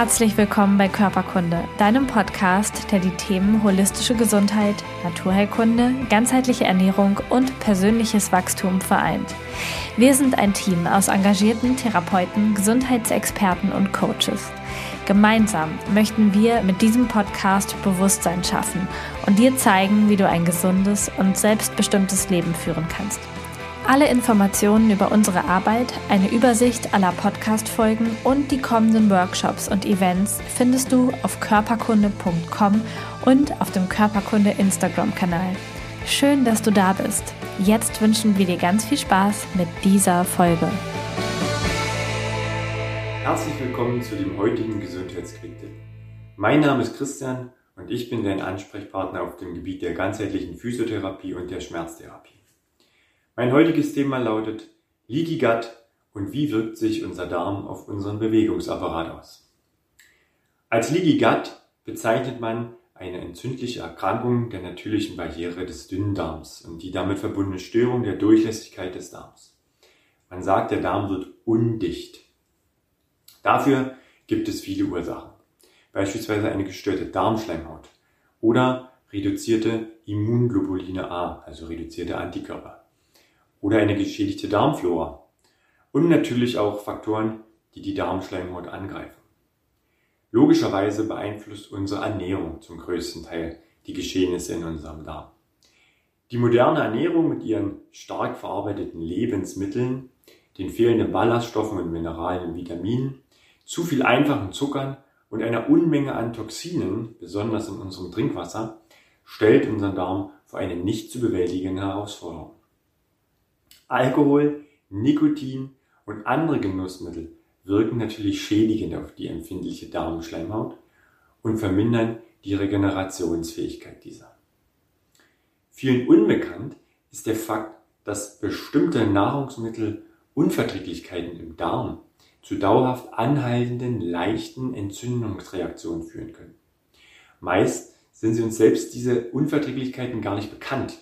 Herzlich willkommen bei Körperkunde, deinem Podcast, der die Themen holistische Gesundheit, Naturheilkunde, ganzheitliche Ernährung und persönliches Wachstum vereint. Wir sind ein Team aus engagierten Therapeuten, Gesundheitsexperten und Coaches. Gemeinsam möchten wir mit diesem Podcast Bewusstsein schaffen und dir zeigen, wie du ein gesundes und selbstbestimmtes Leben führen kannst. Alle Informationen über unsere Arbeit, eine Übersicht aller Podcast-Folgen und die kommenden Workshops und Events findest du auf körperkunde.com und auf dem Körperkunde Instagram-Kanal. Schön, dass du da bist. Jetzt wünschen wir dir ganz viel Spaß mit dieser Folge. Herzlich willkommen zu dem heutigen Gesundheitsquick-Tipp. Mein Name ist Christian und ich bin dein Ansprechpartner auf dem Gebiet der ganzheitlichen Physiotherapie und der Schmerztherapie. Mein heutiges Thema lautet Leaky Gut und wie wirkt sich unser Darm auf unseren Bewegungsapparat aus. Als Leaky Gut bezeichnet man eine entzündliche Erkrankung der natürlichen Barriere des Dünndarms und die damit verbundene Störung der Durchlässigkeit des Darms. Man sagt, der Darm wird undicht. Dafür gibt es viele Ursachen. Beispielsweise eine gestörte Darmschleimhaut oder reduzierte Immunglobuline A, also reduzierte Antikörper oder eine geschädigte Darmflora und natürlich auch Faktoren, die die Darmschleimhaut angreifen. Logischerweise beeinflusst unsere Ernährung zum größten Teil die Geschehnisse in unserem Darm. Die moderne Ernährung mit ihren stark verarbeiteten Lebensmitteln, den fehlenden Ballaststoffen und Mineralien und Vitaminen, zu viel einfachen Zuckern und einer Unmenge an Toxinen, besonders in unserem Trinkwasser, stellt unseren Darm vor eine nicht zu bewältigende Herausforderung. Alkohol, Nikotin und andere Genussmittel wirken natürlich schädigend auf die empfindliche Darmschleimhaut und vermindern die Regenerationsfähigkeit dieser. Vielen unbekannt ist der Fakt, dass bestimmte Nahrungsmittelunverträglichkeiten im Darm zu dauerhaft anhaltenden leichten Entzündungsreaktionen führen können. Meist sind sie uns selbst diese Unverträglichkeiten gar nicht bekannt.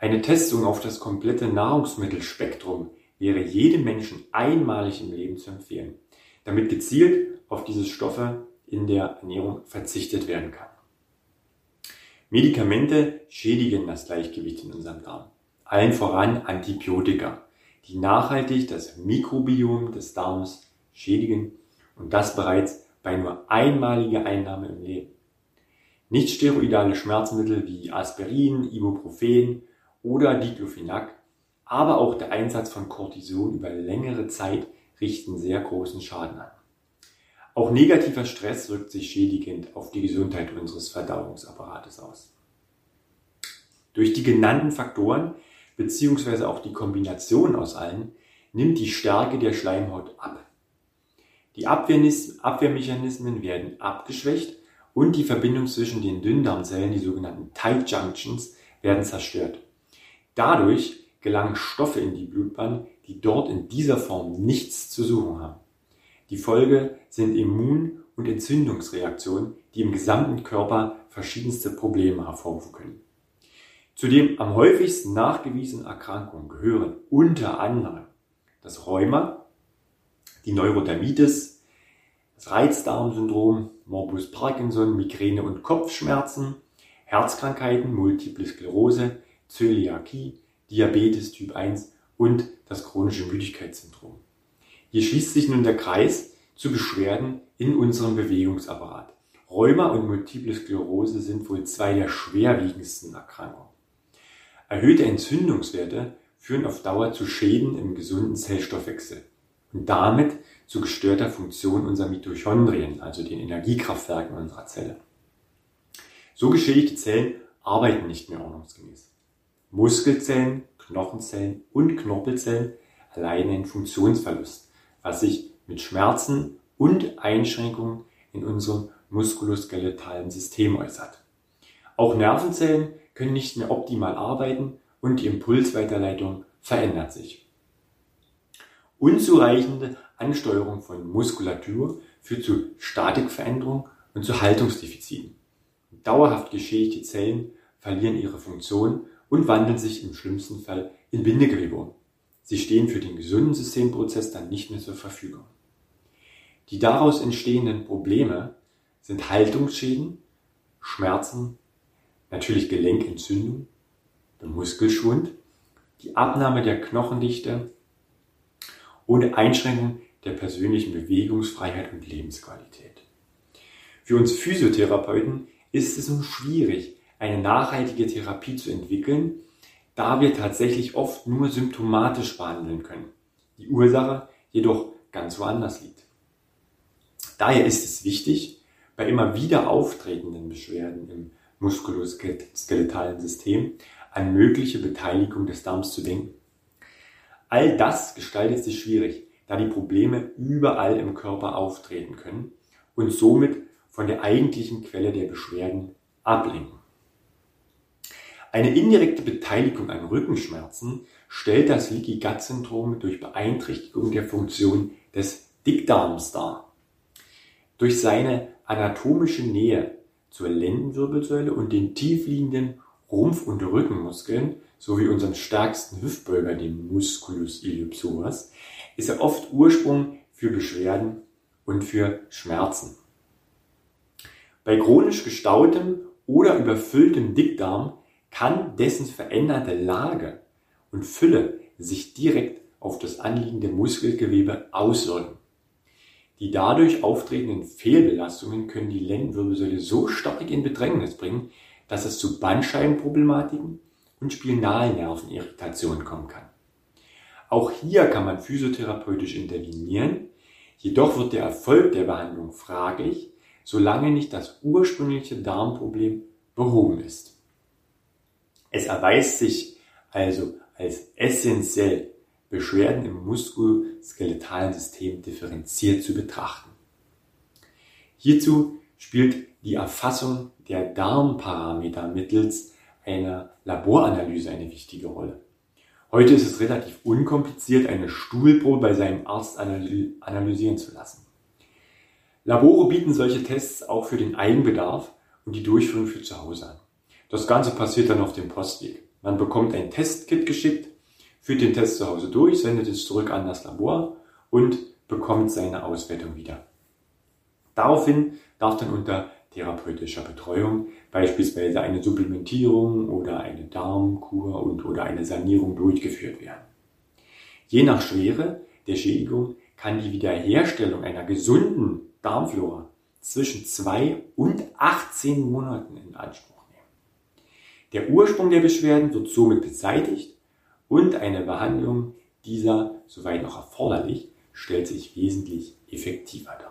Eine Testung auf das komplette Nahrungsmittelspektrum wäre jedem Menschen einmalig im Leben zu empfehlen, damit gezielt auf diese Stoffe in der Ernährung verzichtet werden kann. Medikamente schädigen das Gleichgewicht in unserem Darm. Allen voran Antibiotika, die nachhaltig das Mikrobiom des Darms schädigen und das bereits bei nur einmaliger Einnahme im Leben. Nichtsteroidale Schmerzmittel wie Aspirin, Ibuprofen oder Diclofenac, aber auch der Einsatz von Cortison über längere Zeit richten sehr großen Schaden an. Auch negativer Stress wirkt sich schädigend auf die Gesundheit unseres Verdauungsapparates aus. Durch die genannten Faktoren beziehungsweise auch die Kombination aus allen nimmt die Stärke der Schleimhaut ab. Die Abwehrmechanismen werden abgeschwächt und die Verbindung zwischen den Dünndarmzellen, die sogenannten Tight Junctions, werden zerstört. Dadurch gelangen Stoffe in die Blutbahn, die dort in dieser Form nichts zu suchen haben. Die Folge sind Immun- und Entzündungsreaktionen, die im gesamten Körper verschiedenste Probleme hervorrufen können. Zu den am häufigsten nachgewiesenen Erkrankungen gehören unter anderem das Rheuma, die Neurodermitis, das Reizdarmsyndrom, Morbus Parkinson, Migräne und Kopfschmerzen, Herzkrankheiten, Multiple Sklerose, Zöliakie, Diabetes Typ 1 und das chronische Müdigkeitssyndrom. Hier schließt sich nun der Kreis zu Beschwerden in unserem Bewegungsapparat. Rheuma und Multiple Sklerose sind wohl zwei der schwerwiegendsten Erkrankungen. Erhöhte Entzündungswerte führen auf Dauer zu Schäden im gesunden Zellstoffwechsel und damit zu gestörter Funktion unserer Mitochondrien, also den Energiekraftwerken unserer Zelle. So geschädigte Zellen arbeiten nicht mehr ordnungsgemäß. Muskelzellen, Knochenzellen und Knorpelzellen erleiden einen Funktionsverlust, was sich mit Schmerzen und Einschränkungen in unserem muskuloskeletalen System äußert. Auch Nervenzellen können nicht mehr optimal arbeiten und die Impulsweiterleitung verändert sich. Unzureichende Ansteuerung von Muskulatur führt zu Statikveränderung und zu Haltungsdefiziten. Dauerhaft geschädigte Zellen verlieren ihre Funktion und wandeln sich im schlimmsten Fall in Bindegewebe um. Sie stehen für den gesunden Systemprozess dann nicht mehr zur Verfügung. Die daraus entstehenden Probleme sind Haltungsschäden, Schmerzen, natürlich Gelenkentzündung, der Muskelschwund, die Abnahme der Knochendichte und Einschränkung der persönlichen Bewegungsfreiheit und Lebensqualität. Für uns Physiotherapeuten ist es nun schwierig, eine nachhaltige Therapie zu entwickeln, da wir tatsächlich oft nur symptomatisch behandeln können, die Ursache jedoch ganz woanders liegt. Daher ist es wichtig, bei immer wieder auftretenden Beschwerden im muskuloskeletalen System an mögliche Beteiligung des Darms zu denken. All das gestaltet sich schwierig, da die Probleme überall im Körper auftreten können und somit von der eigentlichen Quelle der Beschwerden ablenken. Eine indirekte Beteiligung an Rückenschmerzen stellt das Leaky Gut Syndrom durch Beeinträchtigung der Funktion des Dickdarms dar. Durch seine anatomische Nähe zur Lendenwirbelsäule und den tiefliegenden Rumpf- und Rückenmuskeln sowie unserem stärksten Hüftbeuger, dem Musculus iliopsoas, ist er oft Ursprung für Beschwerden und für Schmerzen. Bei chronisch gestautem oder überfülltem Dickdarm kann dessen veränderte Lage und Fülle sich direkt auf das anliegende Muskelgewebe auswirken. Die dadurch auftretenden Fehlbelastungen können die Lendenwirbelsäule so stark in Bedrängnis bringen, dass es zu Bandscheibenproblematiken und Spinalnervenirritationen kommen kann. Auch hier kann man physiotherapeutisch intervenieren, jedoch wird der Erfolg der Behandlung fraglich, solange nicht das ursprüngliche Darmproblem behoben ist. Es erweist sich also als essentiell, Beschwerden im muskuloskeletalen System differenziert zu betrachten. Hierzu spielt die Erfassung der Darmparameter mittels einer Laboranalyse eine wichtige Rolle. Heute ist es relativ unkompliziert, eine Stuhlprobe bei seinem Arzt analysieren zu lassen. Labore bieten solche Tests auch für den Eigenbedarf und die Durchführung für zu Hause an. Das Ganze passiert dann auf dem Postweg. Man bekommt ein Testkit geschickt, führt den Test zu Hause durch, sendet es zurück an das Labor und bekommt seine Auswertung wieder. Daraufhin darf dann unter therapeutischer Betreuung beispielsweise eine Supplementierung oder eine Darmkur und oder eine Sanierung durchgeführt werden. Je nach Schwere der Schädigung kann die Wiederherstellung einer gesunden Darmflora zwischen zwei und 18 Monaten in Anspruch. Der Ursprung der Beschwerden wird somit beseitigt und eine Behandlung dieser, soweit noch erforderlich, stellt sich wesentlich effektiver dar.